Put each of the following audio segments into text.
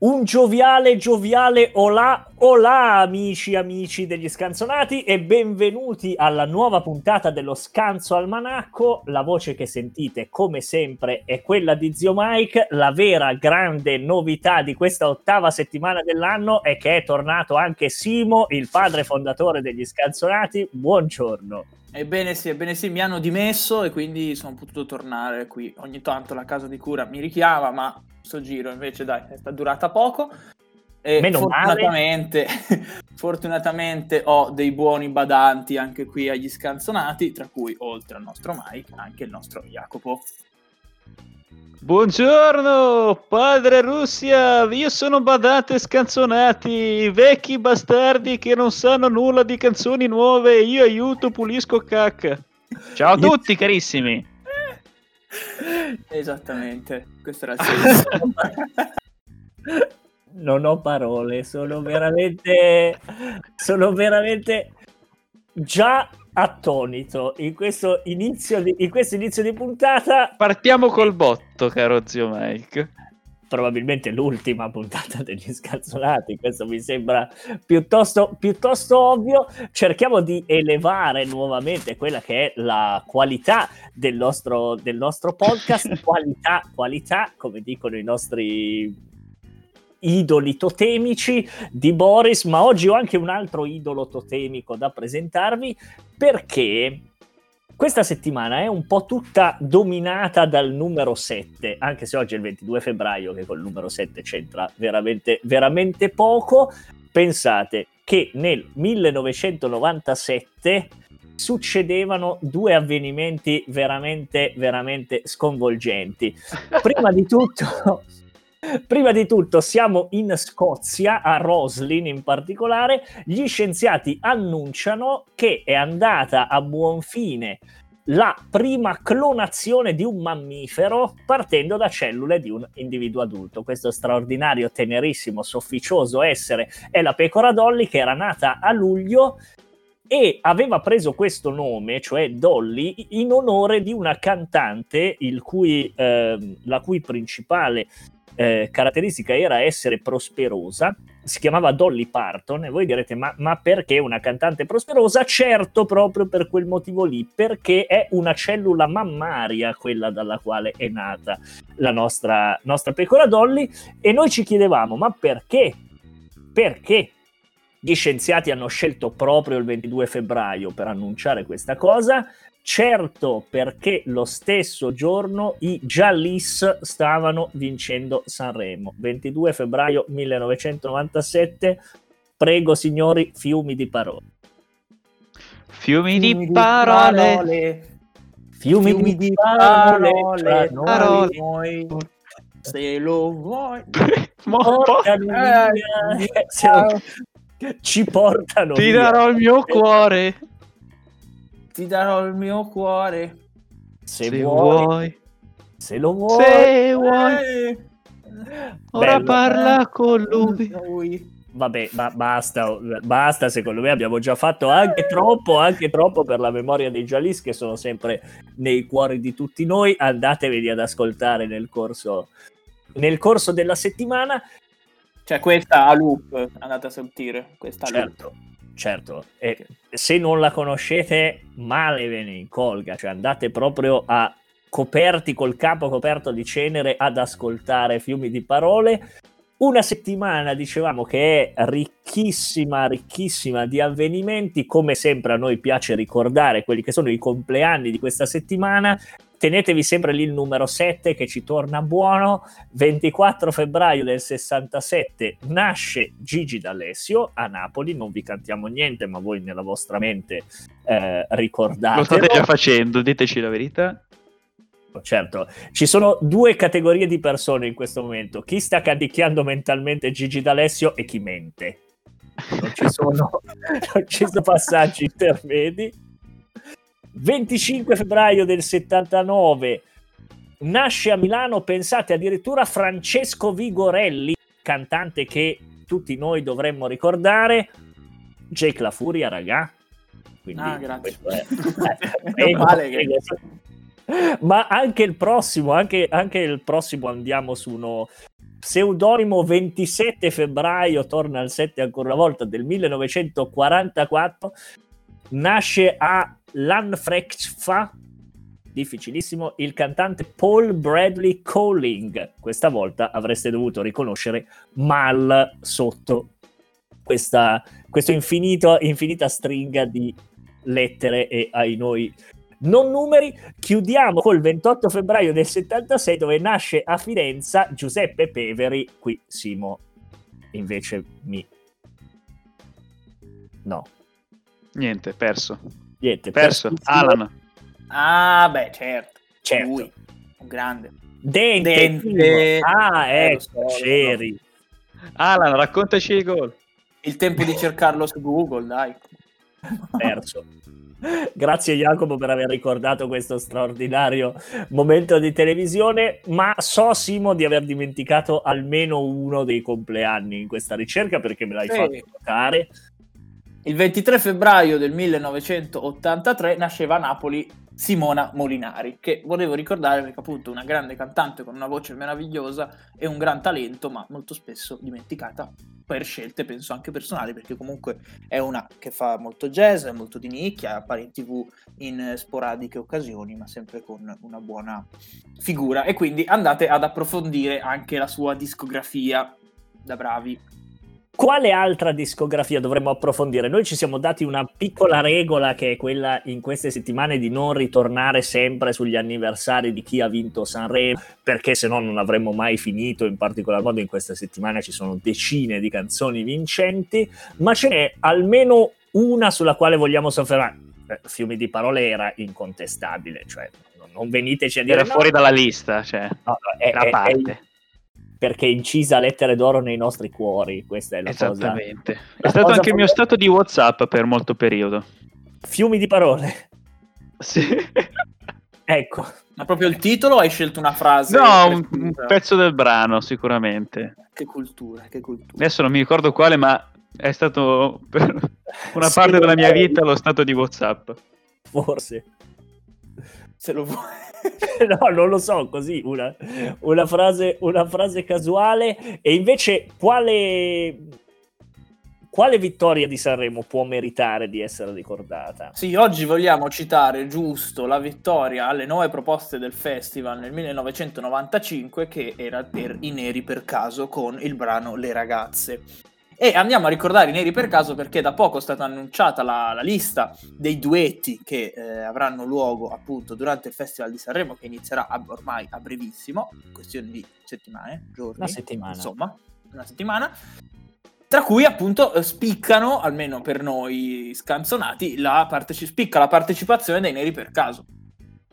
Un gioviale, gioviale olà, olà amici, amici degli scanzonati e benvenuti alla nuova puntata dello Scanzo Almanacco. La voce che sentite, come sempre, è quella di Zio Mike. La vera grande novità di questa ottava settimana dell'anno è che è tornato anche Simo, il padre fondatore degli scanzonati. Buongiorno. Ebbene sì, ebbene sì, mi hanno dimesso e quindi sono potuto tornare qui. Ogni tanto la casa di cura mi richiama, ma questo giro invece dai, è durata poco. E Meno fortunatamente, fortunatamente ho dei buoni badanti anche qui agli scanzonati, tra cui oltre al nostro Mike anche il nostro Jacopo. Buongiorno, padre Russia, io sono Badante Scanzonati, vecchi bastardi che non sanno nulla di canzoni nuove, io aiuto, pulisco cacca. Ciao a tutti carissimi. Esattamente, questo era il senso. non ho parole, sono veramente sono veramente già attonito in questo inizio di, in questo inizio di puntata. Partiamo col botto, caro zio Mike. Probabilmente l'ultima puntata degli scazzolati, questo mi sembra piuttosto, piuttosto ovvio. Cerchiamo di elevare nuovamente quella che è la qualità del nostro, del nostro podcast. qualità, qualità, come dicono i nostri idoli totemici di Boris, ma oggi ho anche un altro idolo totemico da presentarvi perché questa settimana è un po' tutta dominata dal numero 7, anche se oggi è il 22 febbraio che col numero 7 c'entra veramente, veramente poco. Pensate che nel 1997 succedevano due avvenimenti veramente, veramente sconvolgenti. Prima di tutto Prima di tutto siamo in Scozia, a Roslin in particolare, gli scienziati annunciano che è andata a buon fine la prima clonazione di un mammifero partendo da cellule di un individuo adulto. Questo straordinario, tenerissimo, sofficioso essere è la pecora Dolly che era nata a luglio e aveva preso questo nome, cioè Dolly, in onore di una cantante cui, eh, la cui principale eh, caratteristica era essere prosperosa, si chiamava Dolly Parton e voi direte ma, ma, perché una cantante prosperosa? Certo proprio per quel motivo lì, perché è una cellula mammaria quella dalla quale è nata la nostra, nostra pecora Dolly e noi ci chiedevamo ma perché? Perché? Gli scienziati hanno scelto proprio il 22 febbraio per annunciare questa cosa Certo perché lo stesso giorno i Giallis stavano vincendo Sanremo. 22 febbraio 1997. Prego signori, fiumi di parole. Fiumi, fiumi di, parole. parole. Fiumi, fiumi, di, parole. parole. parole. Noi, se lo vuoi. Portano eh, ci portano. Ti via. darò il mio cuore ti darò il mio cuore. Se, se vuoi, vuoi, se lo vuoi, se vuoi. Eh. Ora Bello. parla con lui. Vabbè, ma basta, basta, secondo me abbiamo già fatto anche troppo, anche troppo per la memoria dei Jalis che sono sempre nei cuori di tutti noi. Andateveli ad ascoltare nel corso, nel corso della settimana. Cioè questa a loop, andate a sentire, questa certo. loop certo, e se non la conoscete, male ve ne incolga, cioè andate proprio a coperti col capo coperto di cenere ad ascoltare fiumi di parole. Una settimana dicevamo che è ricchissima, ricchissima di avvenimenti, come sempre a noi piace ricordare quelli che sono i compleanni di questa settimana tenetevi sempre lì il numero 7 che ci torna buono. 24 febbraio del 67 nasce Gigi D'Alessio a Napoli. Non vi cantiamo niente, ma voi nella vostra mente eh, ricordate. Lo state già facendo, diteci la verità. Certo, ci sono due categorie di persone in questo momento: chi sta cadicchiando mentalmente Gigi D'Alessio e chi mente. Non ci sono, non ci sono passaggi intermedi 25 febbraio del 79 nasce a Milano, pensate addirittura Francesco Vigorelli, cantante che tutti noi dovremmo ricordare Jake La Furia, ragà. Quindi, Ah, grazie. è- prego, male che- prego. Ma anche il prossimo, anche, anche il prossimo andiamo su uno pseudonimo 27 febbraio, torna al 7 ancora una volta, del 1944, nasce a Lanfrecfa, difficilissimo, il cantante Paul Bradley Colling. Questa volta avreste dovuto riconoscere Mal sotto questa infinito, infinita stringa di lettere e ai noi non numeri. Chiudiamo col 28 febbraio del 76 dove nasce a Firenze Giuseppe Peveri. Qui Simo invece mi... No, Niente, perso. Niente. Perso. Alan. Ah, beh, certo. Certo. Lui, un grande. Dente. Dente. Ah, Eh, ecco, c'eri. Alan, raccontaci i gol. Il tempo di cercarlo su Google, dai. perso. Grazie Jacopo per aver ricordato questo straordinario momento di televisione, ma so Simo di aver dimenticato almeno uno dei compleanni in questa ricerca perché me l'hai Sì. fatto notare. Il 23 febbraio del 1983 nasceva a Napoli Simona Molinari, che volevo ricordare perché appunto una grande cantante con una voce meravigliosa e un gran talento, ma molto spesso dimenticata per scelte, penso anche personali, perché comunque è una che fa molto jazz, è molto di nicchia, appare in tv in sporadiche occasioni, ma sempre con una buona figura. E quindi andate ad approfondire anche la sua discografia da bravi. Quale altra discografia dovremmo approfondire? Noi ci siamo dati una piccola regola che è quella in queste settimane di non ritornare sempre sugli anniversari di chi ha vinto Sanremo, perché se no non avremmo mai finito, in particolar modo in questa settimana ci sono decine di canzoni vincenti, ma ce n'è almeno una sulla quale vogliamo soffermare. Eh, Fiumi di parole era incontestabile, cioè non- veniteci a dire Era no, fuori dalla lista, cioè, no, no, è, una è- parte. Perché è incisa lettere d'oro nei nostri cuori, questa è la cosa. Esattamente. la È stato cosa anche il mio stato di WhatsApp per molto periodo. Fiumi di parole. Sì. Ecco, Ma proprio il titolo o hai scelto una frase? No, un, un pezzo del brano, sicuramente. Che cultura, che cultura. Adesso non mi ricordo quale, ma è stato per una Sì, parte della mia vita lo stato di WhatsApp. forse. Se lo vuoi. No, non lo so, così una, una frase, una frase casuale. E invece, quale, quale vittoria di Sanremo può meritare di essere ricordata? Sì, oggi vogliamo citare giusto la vittoria alle nuove proposte del festival nel 1995 che era per i neri per caso con il brano Le ragazze. E andiamo a ricordare i neri per caso perché da poco è stata annunciata la, la lista dei duetti che eh, avranno luogo appunto durante il Festival di Sanremo che inizierà a- ormai a brevissimo, questione di settimane, giorni. Una settimana. Insomma, una settimana. Tra cui appunto eh, spiccano, almeno per noi scanzonati, la parteci- spicca la partecipazione dei neri per caso,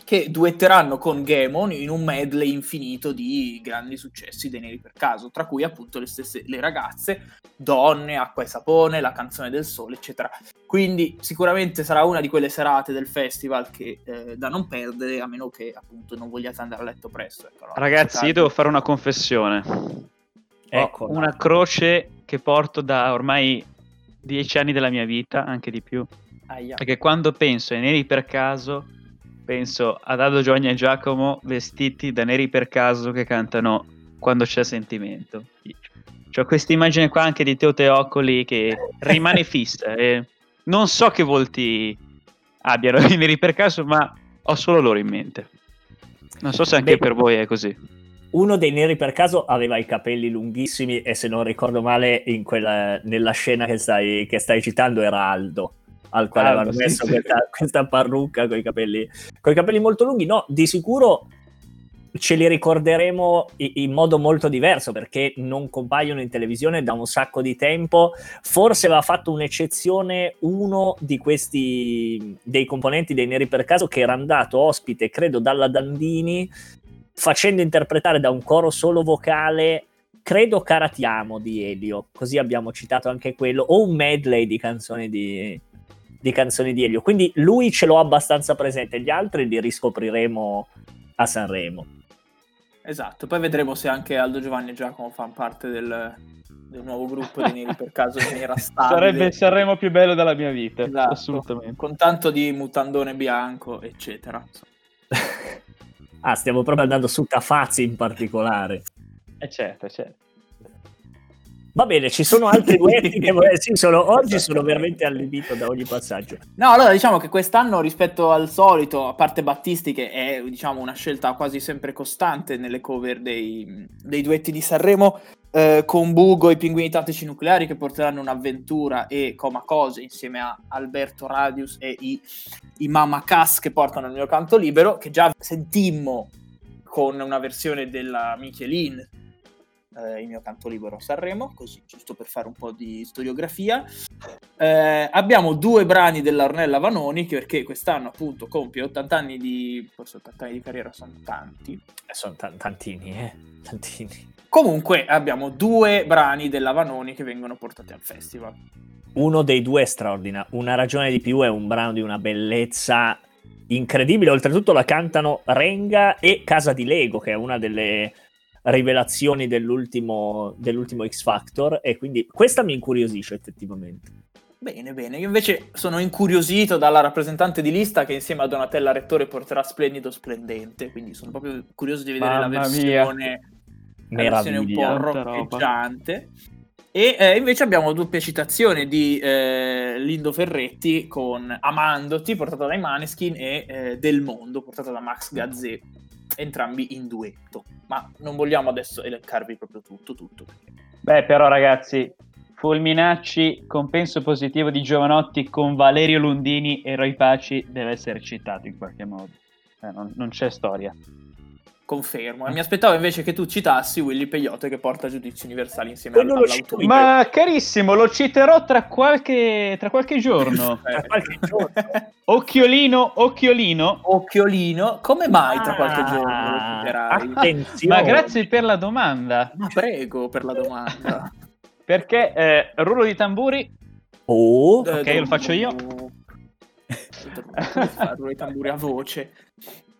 che duetteranno con Gamon in un medley infinito di grandi successi dei neri per caso, tra cui appunto le stesse le ragazze, Donne, Acqua e Sapone, La canzone del sole, eccetera. Quindi sicuramente sarà una di quelle serate del festival che eh, da non perdere, a meno che appunto non vogliate andare a letto presto. ecco, allora, Ragazzi, io devo fare una confessione. Ecco, Ho una croce che porto da ormai dieci anni della mia vita, anche di più. Aia. Perché quando penso ai neri per caso, penso ad Aldo Giovanni e Giacomo vestiti da neri per caso che cantano quando c'è sentimento. C'ho questa immagine qua anche di Teo Teocoli che rimane fissa e non so che volti abbiano i neri per caso, ma ho solo loro in mente. Non so se anche Beh, per voi è così. Uno dei neri per caso aveva i capelli lunghissimi e se non ricordo male in quella- nella scena che stai, che stai citando era Aldo, al quale avevano sì, messo sì. questa, questa parrucca con i capelli, capelli molto lunghi. No, di sicuro ce li ricorderemo in modo molto diverso perché non compaiono in televisione da un sacco di tempo. Forse aveva fatto un'eccezione uno di questi dei componenti dei Neri per caso che era andato ospite, credo, dalla Dandini facendo interpretare da un coro solo vocale credo Caratiamo di Elio, così abbiamo citato anche quello, o un medley di canzoni di, di canzoni di Elio. Quindi lui ce l'ho abbastanza presente, gli altri li riscopriremo a Sanremo. Esatto, poi vedremo se anche Aldo Giovanni e Giacomo fanno parte del, del nuovo gruppo di Neri per caso che era stabile. Sarebbe il Sanremo più bello della mia vita, Esatto. assolutamente. Con tanto di mutandone bianco, eccetera. ah, stiamo proprio andando su Cafazzi in particolare. Eh certo, certo. Va bene, ci sono altri duetti che sì, sono, oggi sono veramente allibito da ogni passaggio. No, allora diciamo che quest'anno rispetto al solito, a parte Battisti che è diciamo una scelta quasi sempre costante nelle cover dei, dei duetti di Sanremo, eh, con Bugo e i Pinguini Tattici Nucleari che porteranno un'avventura e Coma Cose insieme a Alberto Radius e i, i Mama Cass che portano il mio canto libero, che già sentimmo con una versione della Michelin eh, il mio canto libero a Sanremo, così giusto per fare un po' di storiografia. Eh, abbiamo due brani della Ornella Vanoni, che perché quest'anno appunto compie 80 anni di... forse 80 anni di carriera sono tanti. Eh, sono t- tantini, eh, tantini. Comunque abbiamo due brani della Vanoni che vengono portati al festival. Uno dei due è straordinario, Una ragione di più è un brano di una bellezza incredibile, oltretutto la cantano Renga e Casa di Lego, che è una delle rivelazioni dell'ultimo, dell'ultimo X Factor e quindi questa mi incuriosisce effettivamente. Bene, bene. Io invece sono incuriosito dalla rappresentante di lista che insieme a Donatella Rettore porterà Splendido Splendente, quindi sono proprio curioso di vedere Mamma la versione, la versione un po' roccheggiante. E eh, invece abbiamo doppia citazione di eh, Lindo Ferretti con Amandoti, portata dai Maneskin, e eh, Del Mondo, portata da Max Gazzè, entrambi in duetto. Ma non vogliamo adesso elencarvi proprio tutto, tutto. Beh, però ragazzi, Fulminacci, compenso positivo di Giovanotti con Valerio Lundini e Roy Paci deve essere citato in qualche modo. Eh, non, non c'è storia. Confermo. E mi aspettavo invece che tu citassi Willy Peyote che porta giudizi universali insieme Quello al- lo all'autore. Ma carissimo, lo citerò tra qualche, tra qualche giorno. Tra qualche giorno. Occhiolino, occhiolino. Occhiolino, come mai tra qualche Ah, giorno lo citerai? Attenzione. Ma grazie per la domanda. Ma prego per la domanda. Perché eh, rullo di tamburi. Oh, Ok, lo faccio io. Farlo i tamburi a voce.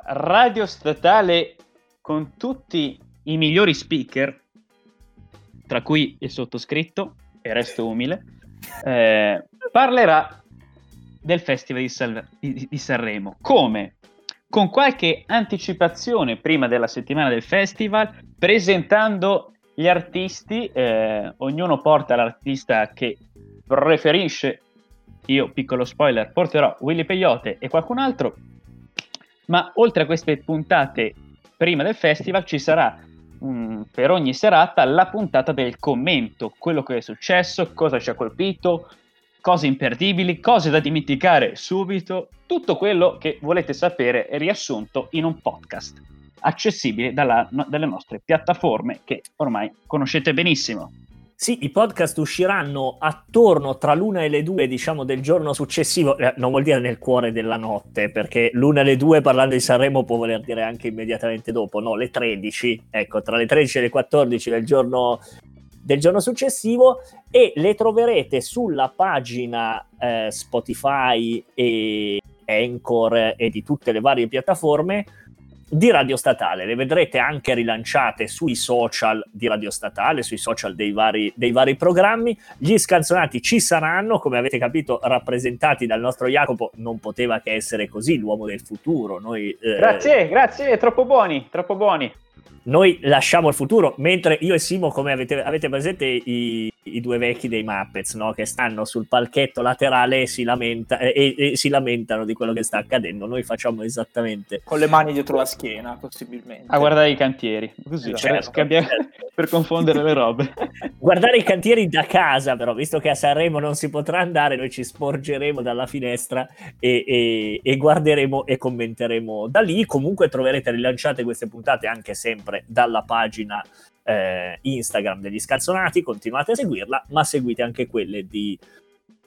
Radio statale con tutti i migliori speaker, tra cui il sottoscritto, e resto umile, eh, parlerà del Festival di, Sal- di- di Sanremo. Come? Con qualche anticipazione prima della settimana del festival, presentando gli artisti, eh, ognuno porta l'artista che preferisce. Io, piccolo spoiler, porterò Willy Peyote e qualcun altro. Ma oltre a queste puntate prima del festival ci sarà mm, per ogni serata la puntata del commento, quello che è successo, cosa ci ha colpito, cose imperdibili, cose da dimenticare subito, tutto quello che volete sapere è riassunto in un podcast accessibile dalla- no- dalle nostre piattaforme che ormai conoscete benissimo. Sì, i podcast usciranno attorno tra l'una e le due, diciamo, del giorno successivo, eh, non vuol dire nel cuore della notte, perché l'una e le due parlando di Sanremo può voler dire anche immediatamente dopo, no, le 13, ecco, tra le 13 e le 14 del giorno, del giorno successivo e le troverete sulla pagina eh, Spotify e Anchor e di tutte le varie piattaforme di Radio Statale. Le vedrete anche rilanciate sui social di Radio Statale, sui social dei vari, dei vari programmi. Gli scanzonati ci saranno, come avete capito, rappresentati dal nostro Jacopo. Non poteva che essere così, l'uomo del futuro. Noi, eh, Grazie, grazie, troppo buoni, troppo buoni. Noi lasciamo il futuro, mentre io e Simo, come avete, avete presente i, i due vecchi dei Muppets, no? che stanno sul palchetto laterale e si, lamenta- e- e- si lamentano di quello che sta accadendo, noi facciamo esattamente Con le mani dietro la schiena, possibilmente. A guardare i cantieri, così Esatto. per, scambia- per confondere le robe. guardare i cantieri da casa, però, visto che a Sanremo non si potrà andare, noi ci sporgeremo dalla finestra e, e- e guarderemo e commenteremo da lì. Comunque troverete rilanciate queste puntate anche sempre dalla pagina eh, Instagram degli Scarzonati. Continuate a seguirla, ma seguite anche quelle di,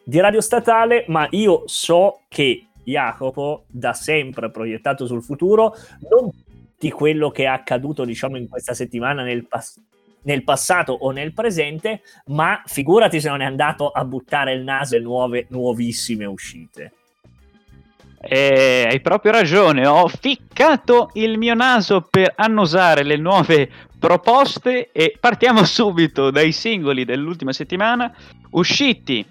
di Radio Statale. Ma io so che Jacopo, da sempre proiettato sul futuro, non di quello che è accaduto, diciamo, in questa settimana nel passato nel passato o nel presente, ma figurati se non è andato a buttare il naso in nuove, nuovissime uscite. Eh, hai proprio ragione, ho ficcato il mio naso per annusare le nuove proposte e partiamo subito dai singoli dell'ultima settimana usciti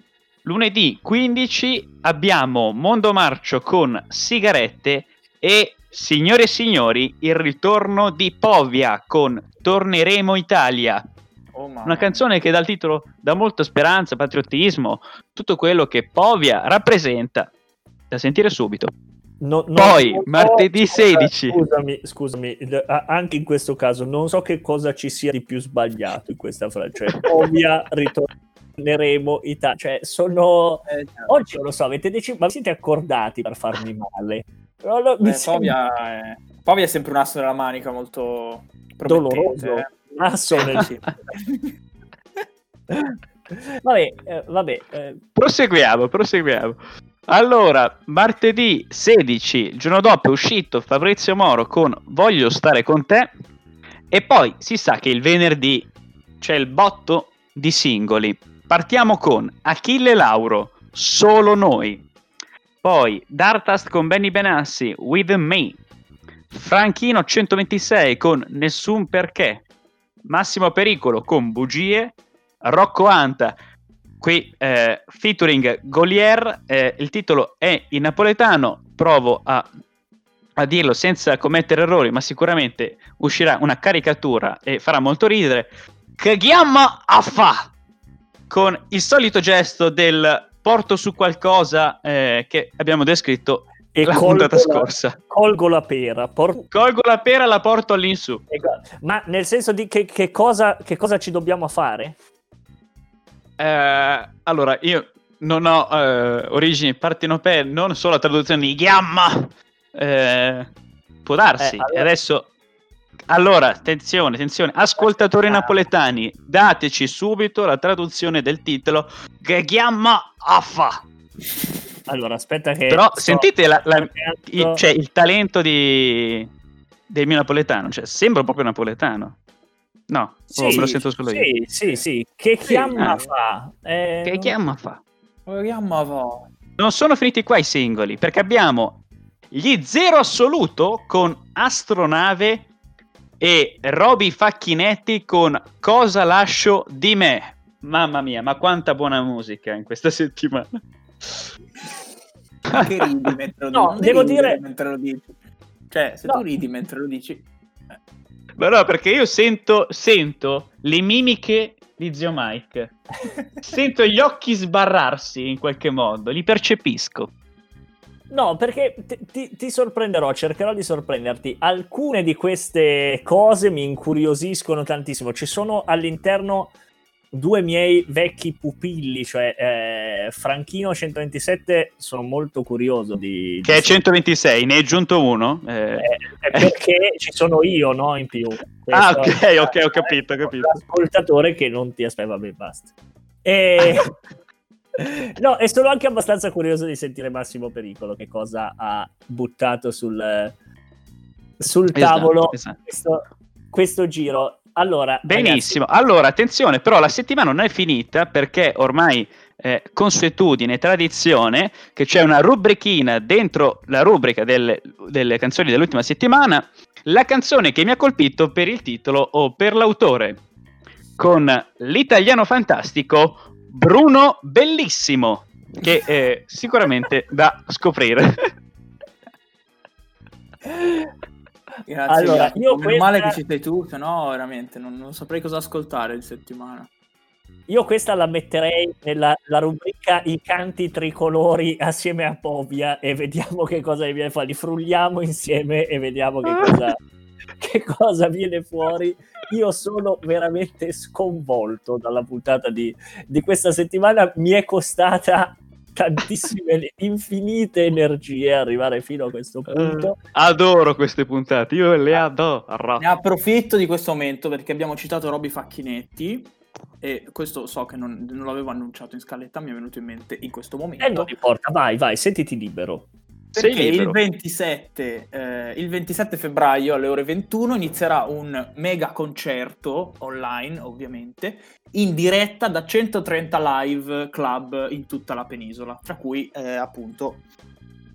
lunedì 15 abbiamo Mondo Marcio con Sigarette e signore e signori il ritorno di Povia con Torneremo Italia Oh, una canzone che dal titolo dà molta speranza, patriottismo, tutto quello che Povia rappresenta. Da sentire subito. No- non- Poi, so- martedì 16. Scusami, scusami, a- anche in questo caso non so che cosa ci sia di più sbagliato in questa frase. Cioè, ovvia, ritorneremo Italia. Cioè, sono... Eh. Oggi non lo so, avete deciso, ma vi siete accordati per farmi male? No, no, mi Eh, sembra Povia, è... Povia è sempre un asso della manica molto doloroso. eh. Un asso nel-. Vabbè, eh, vabbè. eh, Proseguiamo, proseguiamo. Allora, martedì 16, il giorno dopo è uscito Fabrizio Moro con Voglio stare con te. E poi si sa che il venerdì c'è il botto di singoli. Partiamo con Achille Lauro, Solo noi. Poi Dartast con Benny Benassi, With Me. Franchino 126 con Nessun perché. Massimo Pericolo con Bugie. Rocco Anta qui eh, featuring Golier. eh, il titolo è in napoletano. Provo a, a dirlo senza commettere errori, ma sicuramente uscirà una caricatura e farà molto ridere. Che chiama a fa con il solito gesto del porto su qualcosa eh, che abbiamo descritto e la puntata la- scorsa. Colgo la pera. por- Colgo la pera la porto all'insù. Ma nel senso di che, che cosa, che cosa ci dobbiamo fare? Eh, allora, io non ho eh, origini partenopee, non so la traduzione di Gamma. Eh, può darsi. Eh, allora- adesso, allora, attenzione, attenzione, ascoltatori napoletani, dateci subito la traduzione del titolo Gamma affa. Allora, aspetta che... Però sto sentite la- la- il, cioè, il talento di, del mio napoletano, cioè, sembra proprio napoletano. No, oh, me lo sento solo io. Sì, sì, sì. Che chiama ah. fa? Eh, Che non- Gamma fa? Vogliamo va. Non sono finiti qua i singoli, perché abbiamo gli Zero Assoluto con Astronave e Roby Facchinetti con Cosa lascio di me. Mamma mia, ma quanta buona musica in questa settimana. Ma che ridi mentre lo No, dici? Non devo dire- mentre lo dici. Cioè, se No. tu ridi mentre lo dici... Ma no, perché io sento, sento le mimiche di Zio Mike. Sento gli occhi sbarrarsi in qualche modo, li percepisco. No, perché ti, ti- ti sorprenderò, cercherò di sorprenderti. Alcune di queste cose mi incuriosiscono tantissimo. Ci sono all'interno due miei vecchi pupilli, cioè eh, Franchino 127, sono molto curioso di... Che di è 126, ne è giunto uno. eh. Eh, è perché ci sono io, no? In più. Ah, ok, ok, ho capito, ho capito. L'ascoltatore che non ti aspetta, vabbè, basta. E... no, e sono anche abbastanza curioso di sentire Massimo Pericolo, che cosa ha buttato sul, sul Esatto, tavolo esatto. Questo, questo giro. Allora, Benissimo, allora attenzione, però la settimana non è finita perché ormai è consuetudine, e tradizione, che c'è una rubrichina dentro la rubrica delle, delle canzoni dell'ultima settimana, la canzone che mi ha colpito per il titolo o per l'autore, con l'italiano fantastico Bruno Bellissimo, che è sicuramente da scoprire. Grazie, Allora, Jacopo. io Meno questa- male che ci sei tu, se no veramente non, non saprei cosa ascoltare in settimana. Io questa la metterei nella la rubrica I canti tricolori assieme a Povia e vediamo che cosa viene fuori. Li frulliamo insieme e vediamo che cosa, che cosa viene fuori. Io sono veramente sconvolto dalla puntata di, di questa settimana. Mi è costata tantissime, infinite energie arrivare fino a questo punto. Adoro queste puntate, io le adoro. Ne approfitto di questo momento perché abbiamo citato Roby Facchinetti e questo so che non, non l'avevo annunciato in scaletta, mi è venuto in mente in questo momento. E non importa, vai, vai, sentiti libero. Perché il libero. 27, eh, il 27 febbraio alle ore 21 inizierà un mega concerto online, ovviamente, in diretta da 130 live club in tutta la penisola, tra cui eh, appunto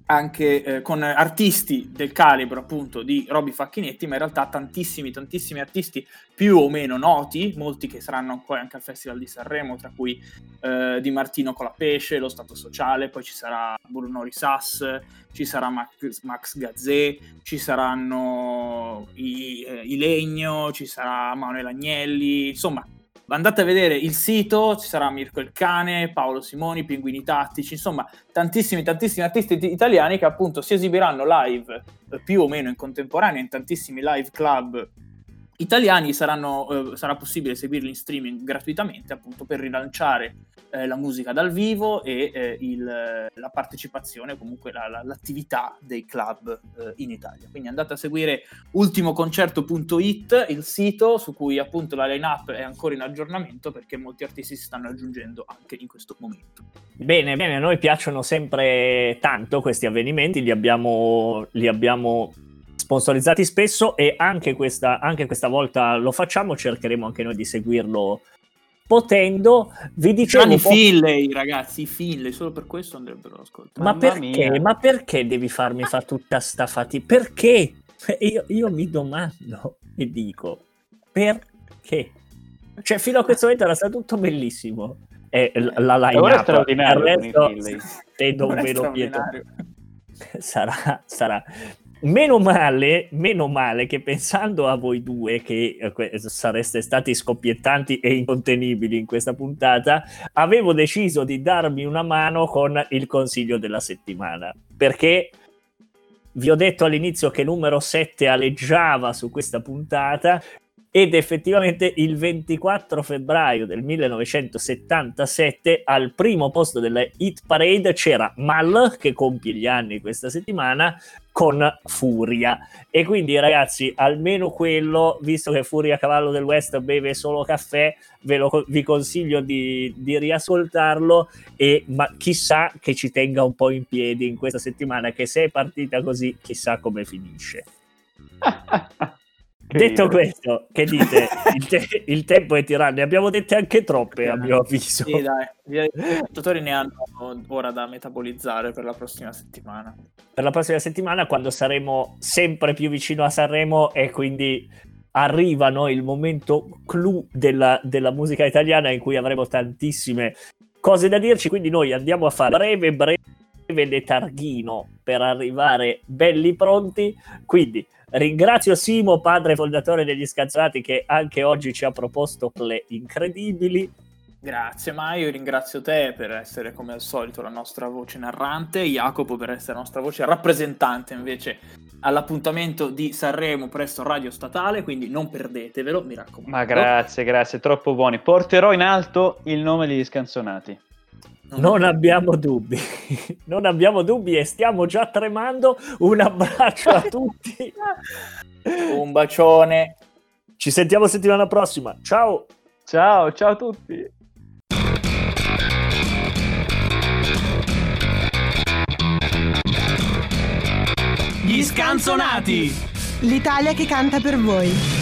anche eh, con artisti del calibro appunto di Robby Facchinetti, ma in realtà tantissimi, tantissimi artisti più o meno noti, molti che saranno poi anche al Festival di Sanremo, tra cui eh, Di Martino con la Pesce, Lo Stato Sociale, poi ci sarà Bruno Risas, ci sarà Max, Max Gazzè, ci saranno i, eh, i Legno, ci sarà Manuel Agnelli, insomma andate a vedere il sito, ci sarà Mirko il Cane, Paolo Simoni, Pinguini Tattici, insomma tantissimi, tantissimi artisti italiani che appunto si esibiranno live eh, più o meno in contemporanea in tantissimi live club italiani saranno, eh, sarà possibile seguirli in streaming gratuitamente appunto per rilanciare eh, la musica dal vivo e eh, il, la partecipazione, comunque la, la, l'attività dei club eh, in Italia. Quindi andate a seguire ultimoconcerto.it, il sito su cui appunto la line-up è ancora in aggiornamento perché molti artisti si stanno aggiungendo anche in questo momento. Bene, bene, a noi piacciono sempre tanto questi avvenimenti, li abbiamo, li abbiamo sponsorizzati spesso e anche questa, anche questa volta lo facciamo, cercheremo anche noi di seguirlo potendo. Vi dicevo... i Finlay, ragazzi, i Finlay, solo per questo andrebbero ascoltati. Ma perché? Ma perché devi farmi fare tutta sta fatica? Perché? Io, io mi domando e dico, perché? Cioè, fino a questo momento era stato tutto bellissimo. E la line Ora è straordinario. Resto, se non ve lo sarà, sarà Meno male, meno male che pensando a voi due che eh, sareste stati scoppiettanti e incontenibili in questa puntata, avevo deciso di darmi una mano con il consiglio della settimana. Perché vi ho detto all'inizio che numero 7 aleggiava su questa puntata ed effettivamente il 24 febbraio del 1977 al primo posto della Hit Parade c'era Mal che compie gli anni questa settimana con Furia. E quindi ragazzi almeno quello visto che Furia Cavallo del West beve solo caffè ve lo, vi consiglio di, di riascoltarlo. E ma chissà che ci tenga un po' in piedi in questa settimana che se è partita così chissà come finisce Detto questo, che dite? Il, te- il, tempo è tiranno, ne abbiamo dette anche troppe a mio avviso. Sì, dai, gli ascoltatori ne hanno ora da metabolizzare per la prossima settimana. Per la prossima settimana, quando saremo sempre più vicino a Sanremo e quindi arrivano il momento clou della, della musica italiana in cui avremo tantissime cose da dirci, quindi noi andiamo a fare breve, breve letarghino per arrivare belli pronti, quindi Ringrazio Simo, padre fondatore degli Scazzati, che anche oggi ci ha proposto le incredibili. Grazie Maio, ringrazio te per essere come al solito la nostra voce narrante, Jacopo per essere la nostra voce rappresentante invece all'appuntamento di Sanremo presso Radio Statale, quindi non perdetevelo, mi raccomando. Ma grazie, grazie, troppo buoni. Porterò in alto il nome degli scanzonati. Non abbiamo dubbi, non abbiamo dubbi e stiamo già tremando. Un abbraccio a tutti. Un bacione. Ci sentiamo settimana prossima. Ciao. Ciao, ciao a tutti. Gli scanzonati. L'Italia che canta per voi.